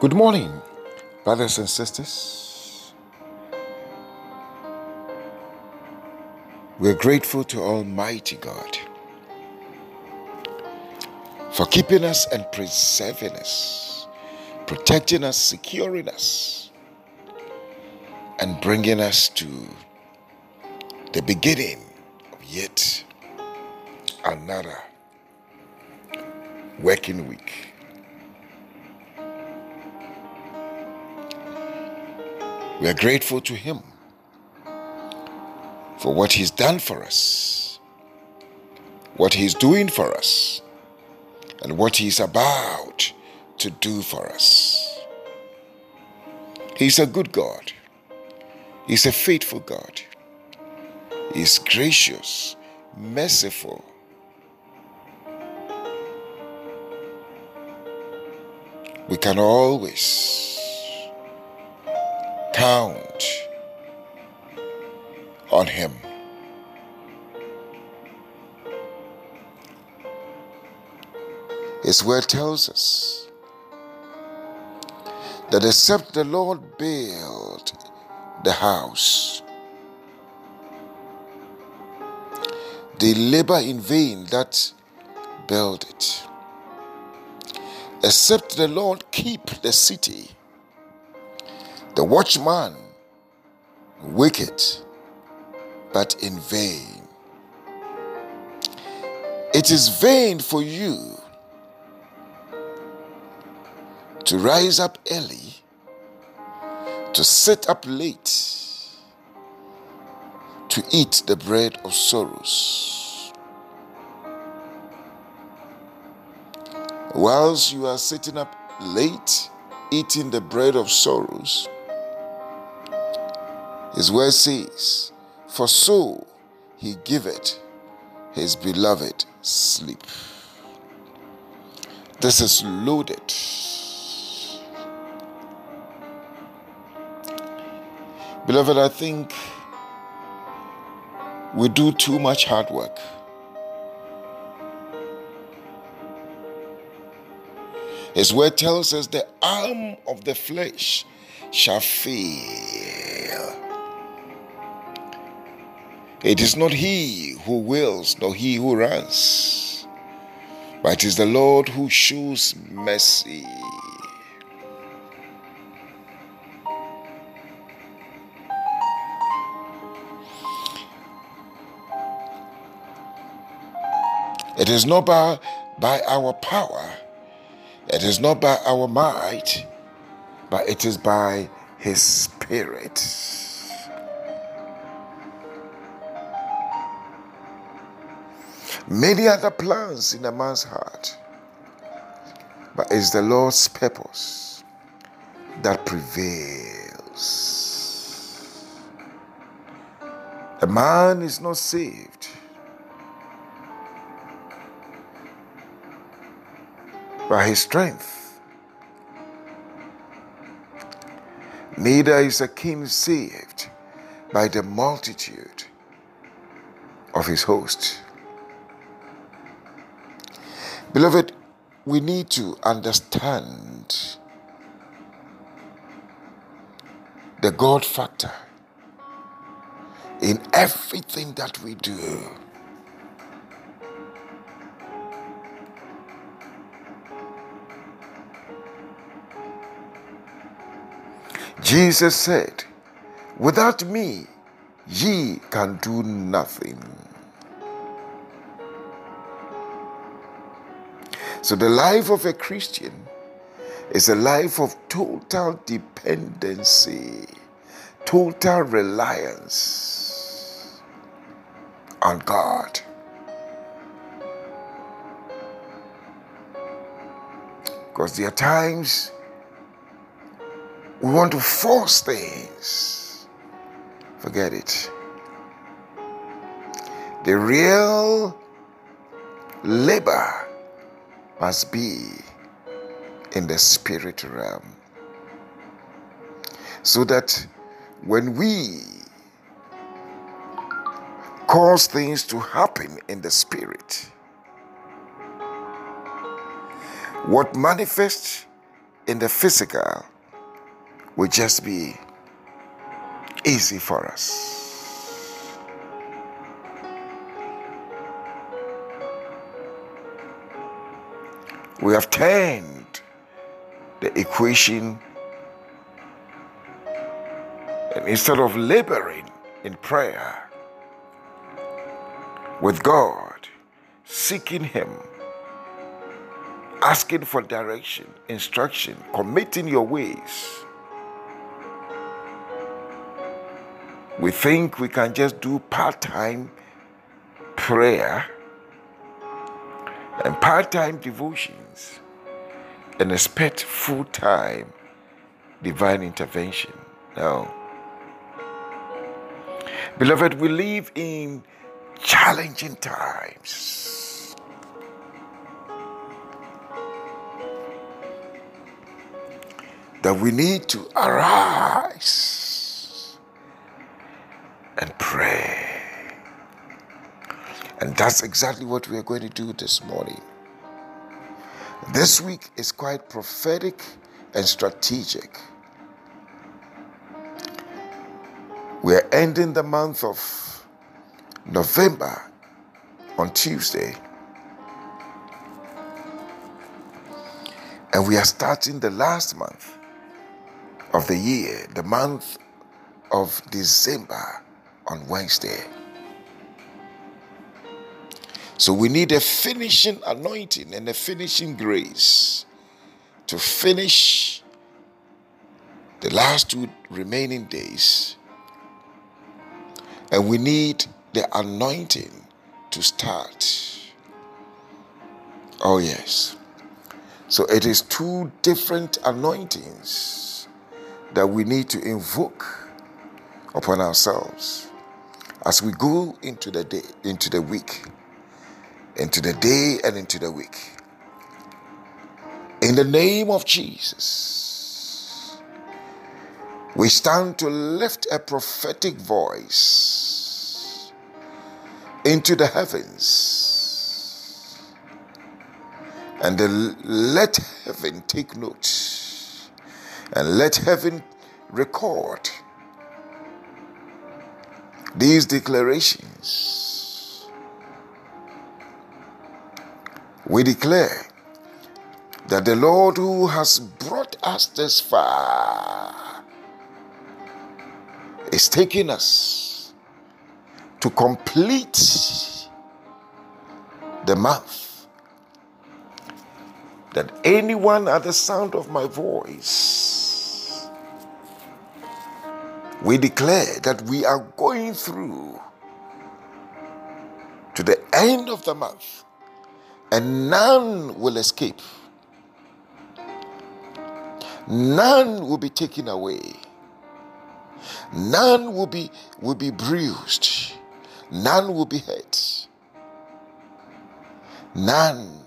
Good morning, brothers and sisters. We're grateful to Almighty God for keeping us and preserving us, protecting us, securing us, and bringing us to the beginning of yet another working week. We are grateful to Him for what He's done for us, what He's doing for us, and what He's about to do for us. He's a good God, He's a faithful God, He's gracious, merciful. We can always count on Him. His word tells us that except the Lord build the house, they labor in vain that build it. Except the Lord keep the city, the watchman wicked, but in vain. It is vain for you to rise up early, to sit up late, to eat the bread of sorrows. Whilst you are sitting up late, eating the bread of sorrows, his word says, For so he giveth his beloved sleep. This is loaded. Beloved, I think we do too much hard work. His word tells us the arm of the flesh shall fail. It is not he who wills, nor he who runs, but it is the Lord who shows mercy. It is not by, by our power, it is not by our might, but it is by His Spirit. Many other plans in a man's heart, but it's the Lord's purpose that prevails. A man is not saved by his strength. Neither is a king saved by the multitude of his host. Beloved, we need to understand the God factor in everything that we do. Jesus said, Without me, ye can do nothing. So, the life of a Christian is a life of total dependency, total reliance on God. Because there are times we want to force things. Forget it. The real labor must be in the spirit realm. So that when we cause things to happen in the spirit, what manifests in the physical will just be easy for us. We have turned the equation, and instead of laboring in prayer with God, seeking Him, asking for direction, instruction, committing your ways. We think we can just do part time prayer and part time devotions and expect full time divine intervention. No. Beloved, we live in challenging times. That we need to arise and pray. And that's exactly what we are going to do this morning. This week is quite prophetic and strategic. We are ending the month of November on Tuesday. And we are starting the last month of the year, the month of December on Wednesday. So we need a finishing anointing and a finishing grace to finish the last two remaining days. And we need the anointing to start. Oh, yes. So it is two different anointings that we need to invoke upon ourselves as we go into the day, into the week, into the day and into the week. In the name of Jesus, we stand to lift a prophetic voice into the heavens and let heaven take note and let heaven record these declarations. We declare that the Lord who has brought us this far is taking us to complete the month. That anyone at the sound of my voice, we declare that we are going through to the end of the month and none will escape. None will be taken away. None will be will be bruised. None will be hurt. None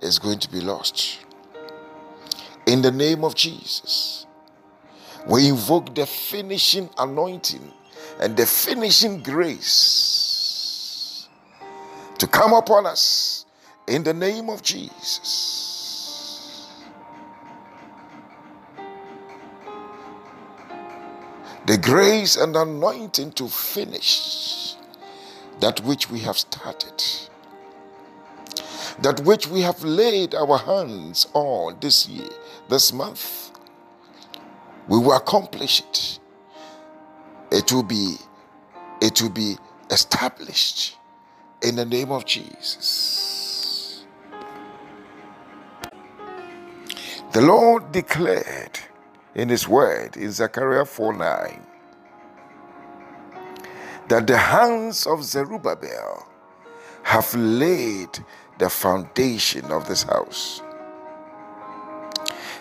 is going to be lost. In the name of Jesus, we invoke the finishing anointing and the finishing grace to come upon us in the name of Jesus. the grace and anointing to finish that which we have started, that which we have laid our hands on this year, this month. We will accomplish it. It will be, it will be established in the name of Jesus. The Lord declared in his word in Zechariah 4 9 that the hands of Zerubbabel have laid the foundation of this house.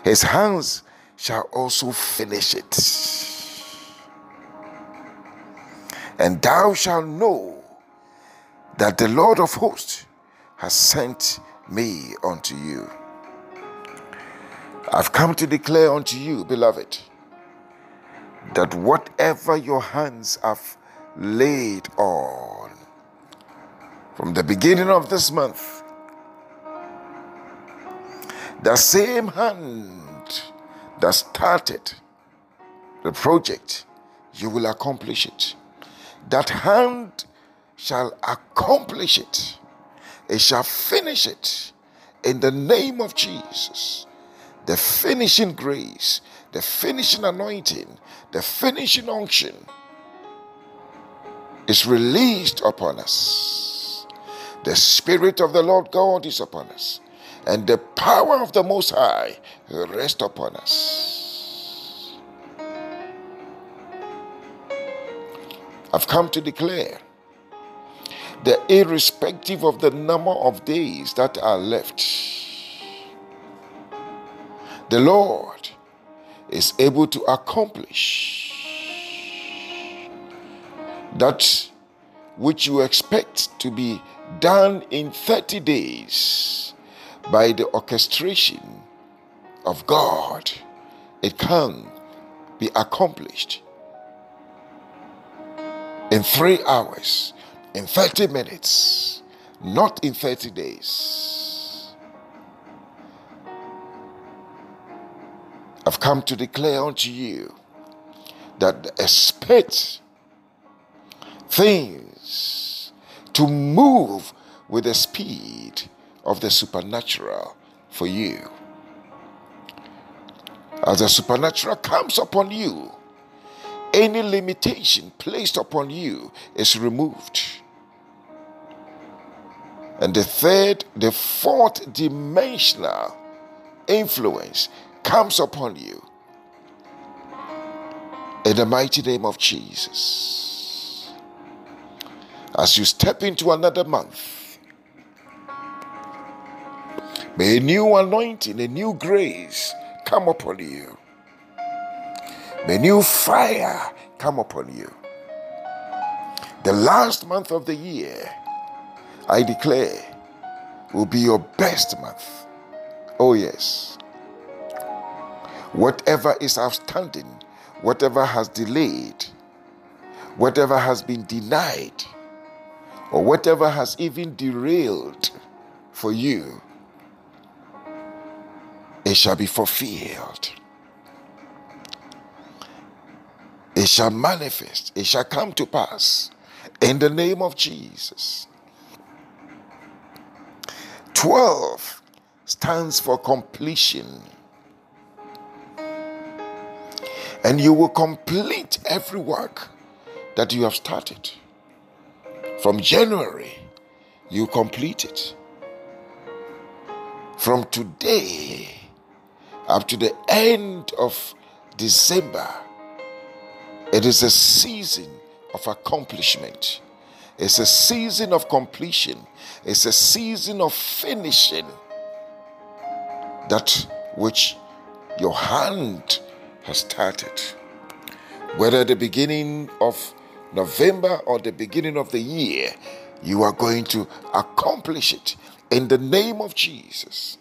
His hands shall also finish it. And thou shalt know that the Lord of hosts has sent me unto you. I've come to declare unto you, beloved, that whatever your hands have laid on from the beginning of this month, the same hand that started the project, you will accomplish it. That hand shall accomplish it, it shall finish it in the name of Jesus. The finishing grace, the finishing anointing, the finishing unction is released upon us. The Spirit of the Lord God is upon us, and the power of the Most High rest upon us. I've come to declare that irrespective of the number of days that are left, the Lord is able to accomplish that which you expect to be done in 30 days by the orchestration of God, it can be accomplished in three hours, in 30 minutes, not in 30 days. I've come to declare unto you that expect things to move with the speed of the supernatural for you. As the supernatural comes upon you, any limitation placed upon you is removed. And the third, the fourth dimensional influence comes upon you. In the mighty name of Jesus as you step into another month. May a new anointing, a new grace come upon you. May new fire come upon you. The last month of the year, I declare, will be your best month. Oh, yes. Whatever is outstanding, whatever has delayed, whatever has been denied, or whatever has even derailed for you, it shall be fulfilled. It shall manifest, it shall come to pass in the name of Jesus. 12 stands for completion. And you will complete every work that you have started. From January, you complete it. From today up to the end of December, it is a season of accomplishment. It's a season of completion. It's a season of finishing that which your hand has started. Whether the beginning of November or the beginning of the year, you are going to accomplish it in the name of Jesus.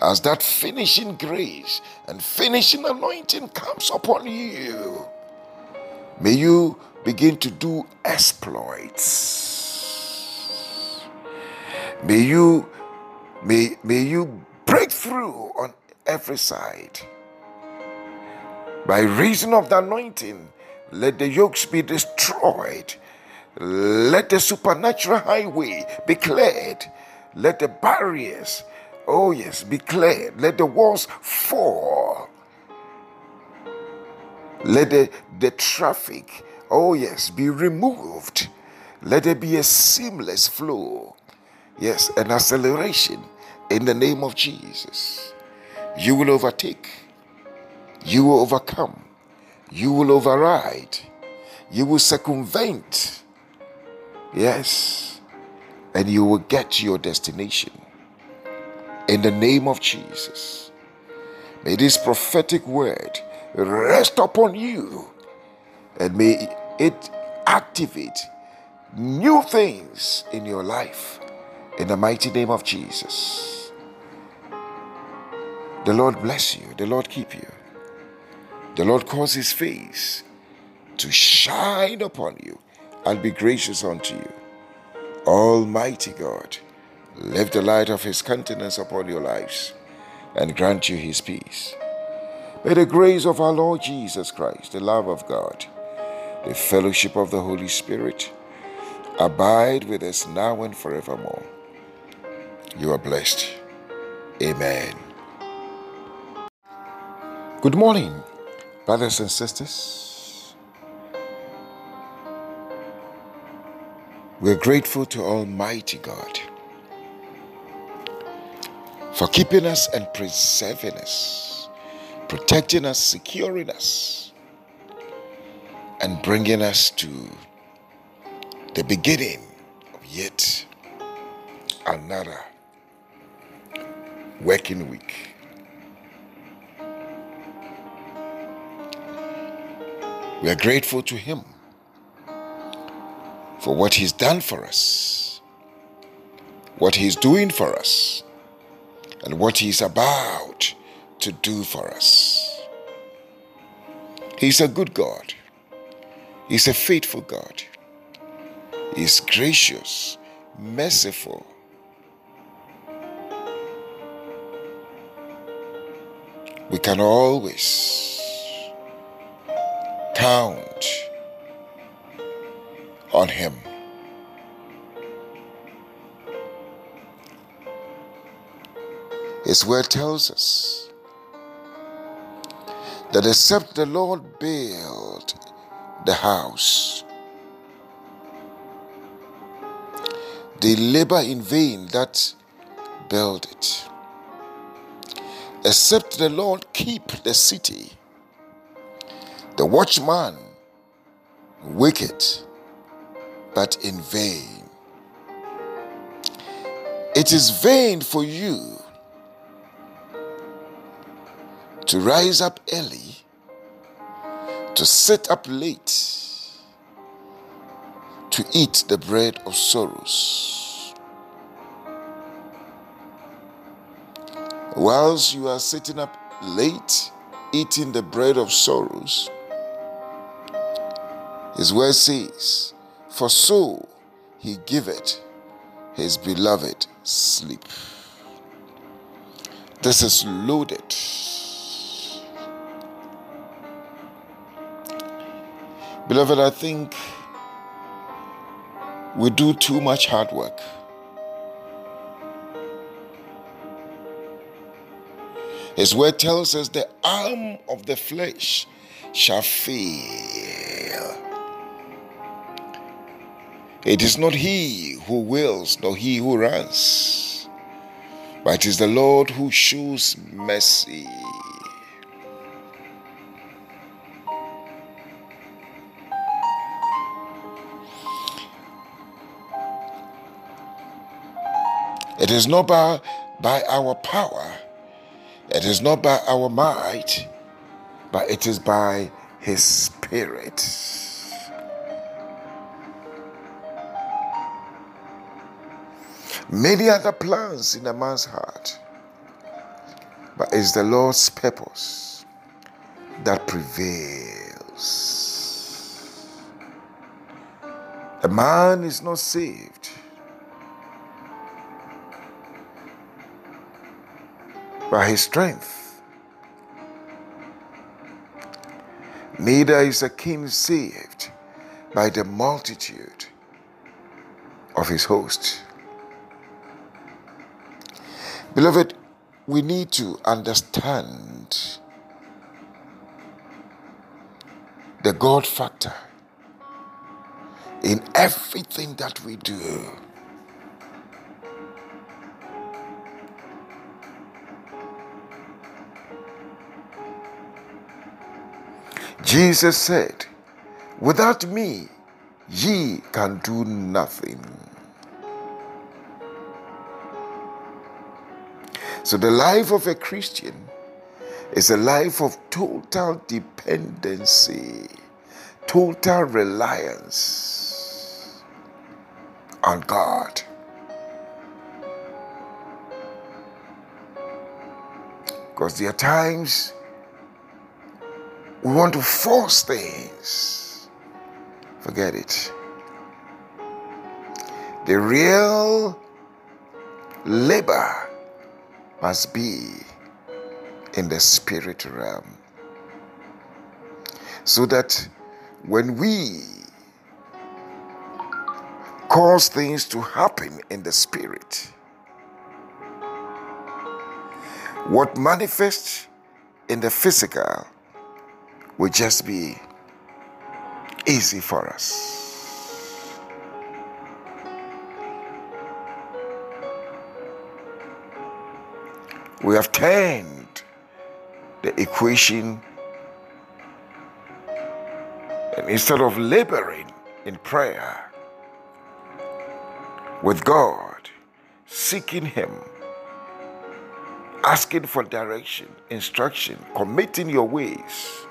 As that finishing grace and finishing anointing comes upon you, may you begin to do exploits. May you may, may you break through on every side. By reason of the anointing, let the yokes be destroyed. Let the supernatural highway be cleared. Let the barriers, oh yes, be cleared. Let the walls fall. Let the, the traffic, oh yes, be removed. Let there be a seamless flow. Yes, an acceleration in the name of Jesus. You will overtake. You will overcome you will override, you will circumvent. Yes, and you will get to your destination. In the name of Jesus, may this prophetic word rest upon you and may it activate new things in your life. In the mighty name of Jesus. The Lord bless you, the Lord keep you. The Lord cause his face to shine upon you and be gracious unto you. Almighty God, lift the light of his countenance upon your lives and grant you his peace. May the grace of our Lord Jesus Christ, the love of God, the fellowship of the Holy Spirit abide with us now and forevermore. You are blessed. Amen. Good morning, brothers and sisters. We're grateful to Almighty God for keeping us and preserving us, protecting us, securing us, and bringing us to the beginning of yet another working week. We are grateful to Him for what He's done for us, what He's doing for us, and what He's about to do for us. He's a good God, He's a faithful God, He's gracious, merciful. We can always count on Him. His word tells us that except the Lord build the house, they labor in vain that build it. Except the Lord keep the city, the watchman wicked, but in vain. It is vain for you to rise up early, to sit up late, to eat the bread of sorrows. Whilst you are sitting up late, eating the bread of sorrows, his word says, For so he giveth his beloved sleep. This is loaded. Beloved, I think we do too much hard work. His word tells us the arm of the flesh shall fail. It is not he who wills, nor he who runs, but it is the Lord who shows mercy. It is not by, by our power, it is not by our might, but it is by His Spirit. Many other plans in a man's heart, but it's the Lord's purpose that prevails. A man is not saved by his strength. Neither is a king saved by the multitude of his host. Beloved, we need to understand the God factor in everything that we do. Jesus said, Without me, ye can do nothing. So, the life of a Christian is a life of total dependency, total reliance on God. Because there are times we want to force things. Forget it. The real labor must be in the spirit realm. So that when we cause things to happen in the spirit, what manifests in the physical will just be easy for us. We have turned the equation, and instead of laboring in prayer with God, seeking Him, asking for direction, instruction, committing your ways,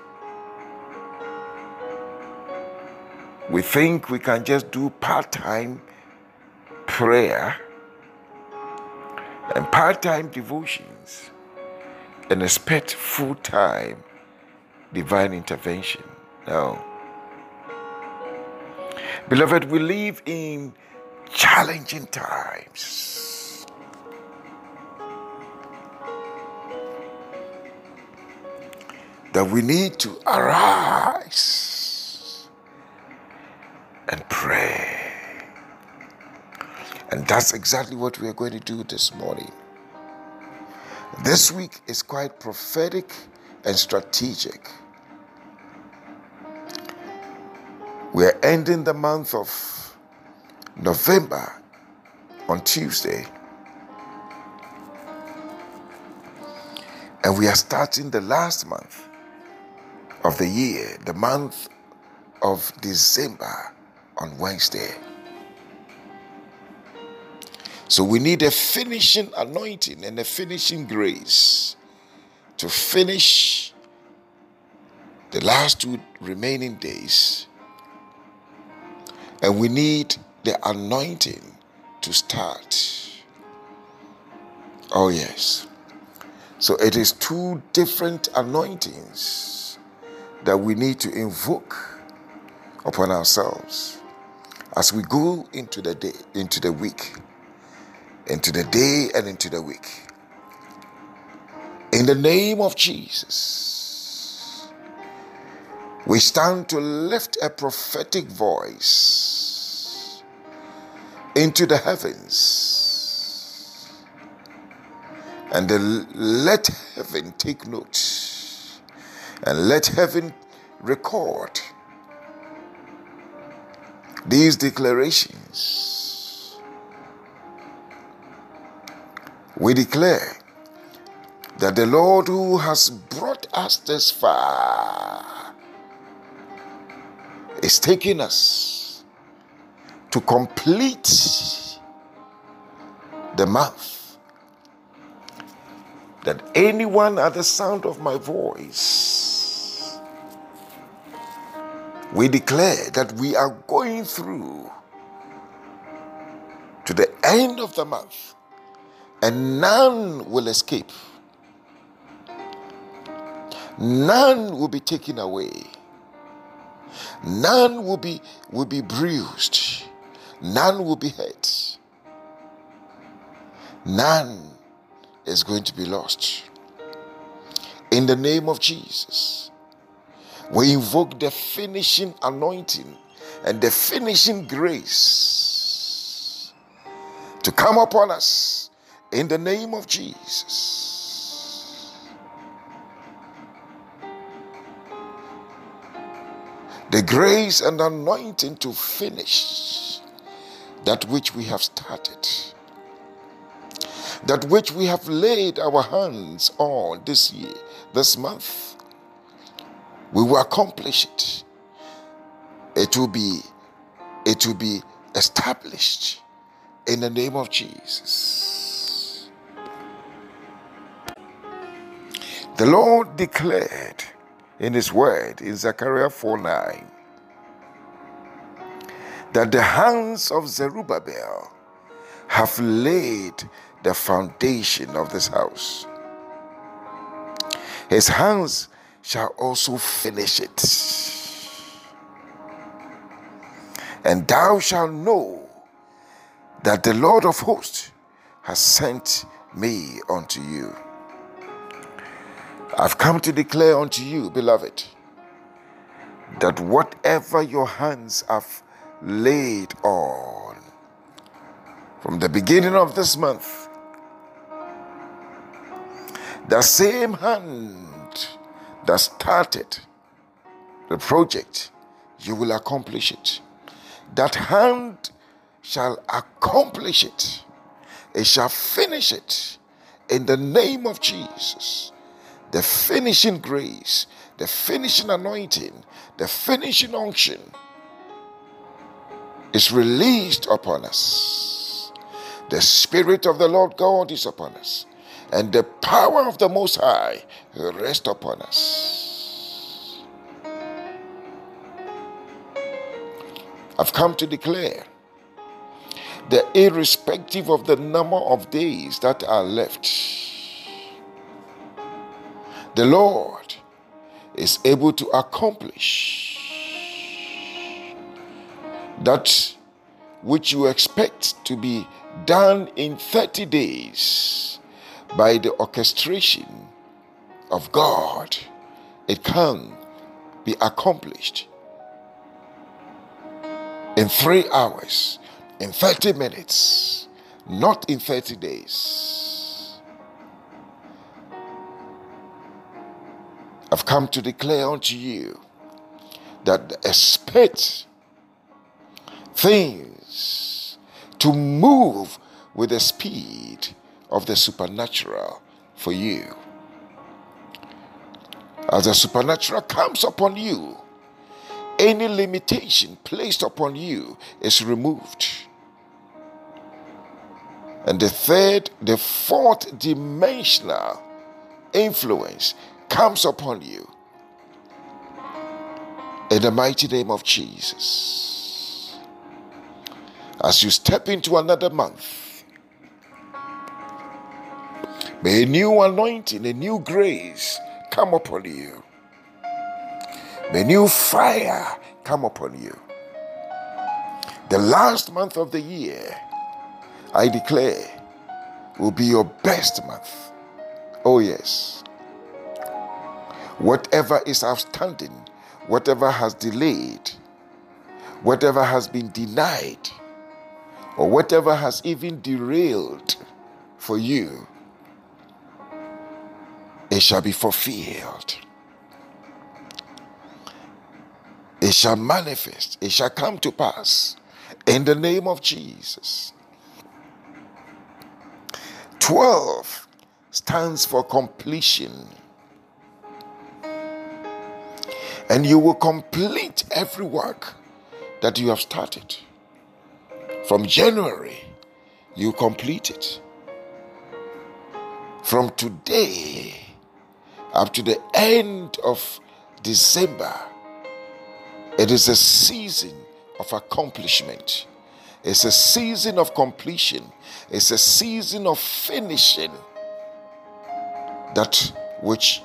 we think we can just do part time prayer and part time and expect full time divine intervention. No. Beloved, we live in challenging times. That we need to arise and pray. And that's exactly what we are going to do this morning. This week is quite prophetic and strategic. We are ending the month of November on Tuesday. And we are starting the last month of the year, the month of December on Wednesday. So we need a finishing anointing and a finishing grace to finish the last two remaining days. And we need the anointing to start. Oh, yes. So it is two different anointings that we need to invoke upon ourselves as we go into the day, into the week into the day and into the week. In the name of Jesus, we stand to lift a prophetic voice into the heavens. And let heaven take note. And let heaven record these declarations we declare that the Lord who has brought us this far is taking us to complete the month. That anyone at the sound of my voice, we declare that we are going through to the end of the month and none will escape. None will be taken away. None will be will be bruised. None will be hurt. None is going to be lost. In the name of Jesus, we invoke the finishing anointing and the finishing grace to come upon us in the name of Jesus. The grace and anointing to finish that which we have started, that which we have laid our hands on this year, this month. We will accomplish it. It will be, it will be established in the name of Jesus. The Lord declared in His word in Zechariah 4 9 that the hands of Zerubbabel have laid the foundation of this house. His hands shall also finish it. And thou shalt know that the Lord of hosts has sent me unto you. I've come to declare unto you, beloved, that whatever your hands have laid on from the beginning of this month, the same hand that started the project, you will accomplish it. That hand shall accomplish it, it shall finish it in the name of Jesus. The finishing grace, the finishing anointing, the finishing unction is released upon us. The Spirit of the Lord God is upon us, and the power of the Most High rest upon us. I've come to declare that irrespective of the number of days that are left, the Lord is able to accomplish that which you expect to be done in 30 days by the orchestration of God. It can be accomplished in three hours in 30 minutes, not in 30 days. I've come to declare unto you that expect things to move with the speed of the supernatural for you. As the supernatural comes upon you, any limitation placed upon you is removed. And the third, the fourth dimensional influence comes upon you. In the mighty name of Jesus. As you step into another month, may a new anointing, a new grace come upon you. May new fire come upon you. The last month of the year I declare, will be your best month. Oh, yes. Whatever is outstanding, whatever has delayed, whatever has been denied, or whatever has even derailed for you, it shall be fulfilled. It shall manifest, it shall come to pass in the name of Jesus. 12 stands for completion. And you will complete every work that you have started. From January, you complete it. From today up to the end of December, it is a season of accomplishment. It's a season of completion. It's a season of finishing that which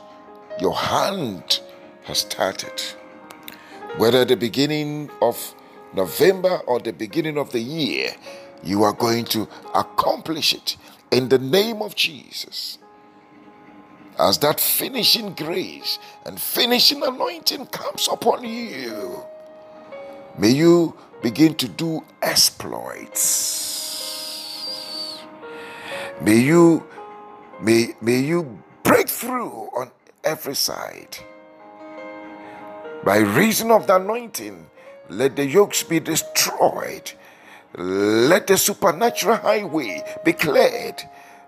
your hand has started. Whether the beginning of November or the beginning of the year, you are going to accomplish it in the name of Jesus. As that finishing grace and finishing anointing comes upon you, may you begin to do exploits. May you may, may you break through on every side. By reason of the anointing, let the yokes be destroyed. Let the supernatural highway be cleared.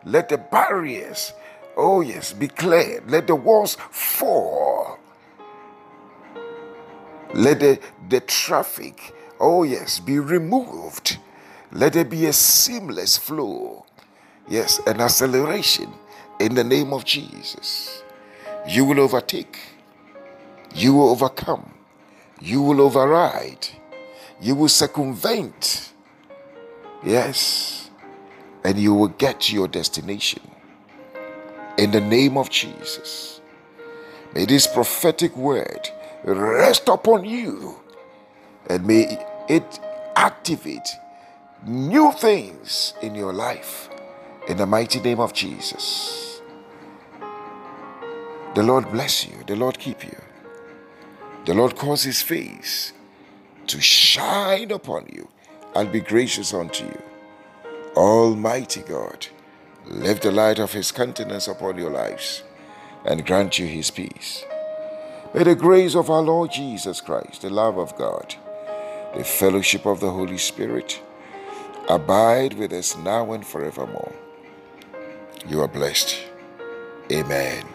Let the barriers, oh yes, be cleared. Let the walls fall. Let the, the traffic oh yes, be removed. Let there be a seamless flow. Yes, an acceleration in the name of Jesus. You will overtake. You will overcome. You will override. You will circumvent. Yes. And you will get to your destination. In the name of Jesus. May this prophetic word rest upon you and may it activate new things in your life in the mighty name of Jesus. The Lord bless you, the Lord keep you. The Lord cause his face to shine upon you and be gracious unto you. Almighty God, lift the light of his countenance upon your lives and grant you his peace. May the grace of our Lord Jesus Christ, the love of God, the fellowship of the Holy Spirit abide with us now and forevermore. You are blessed. Amen.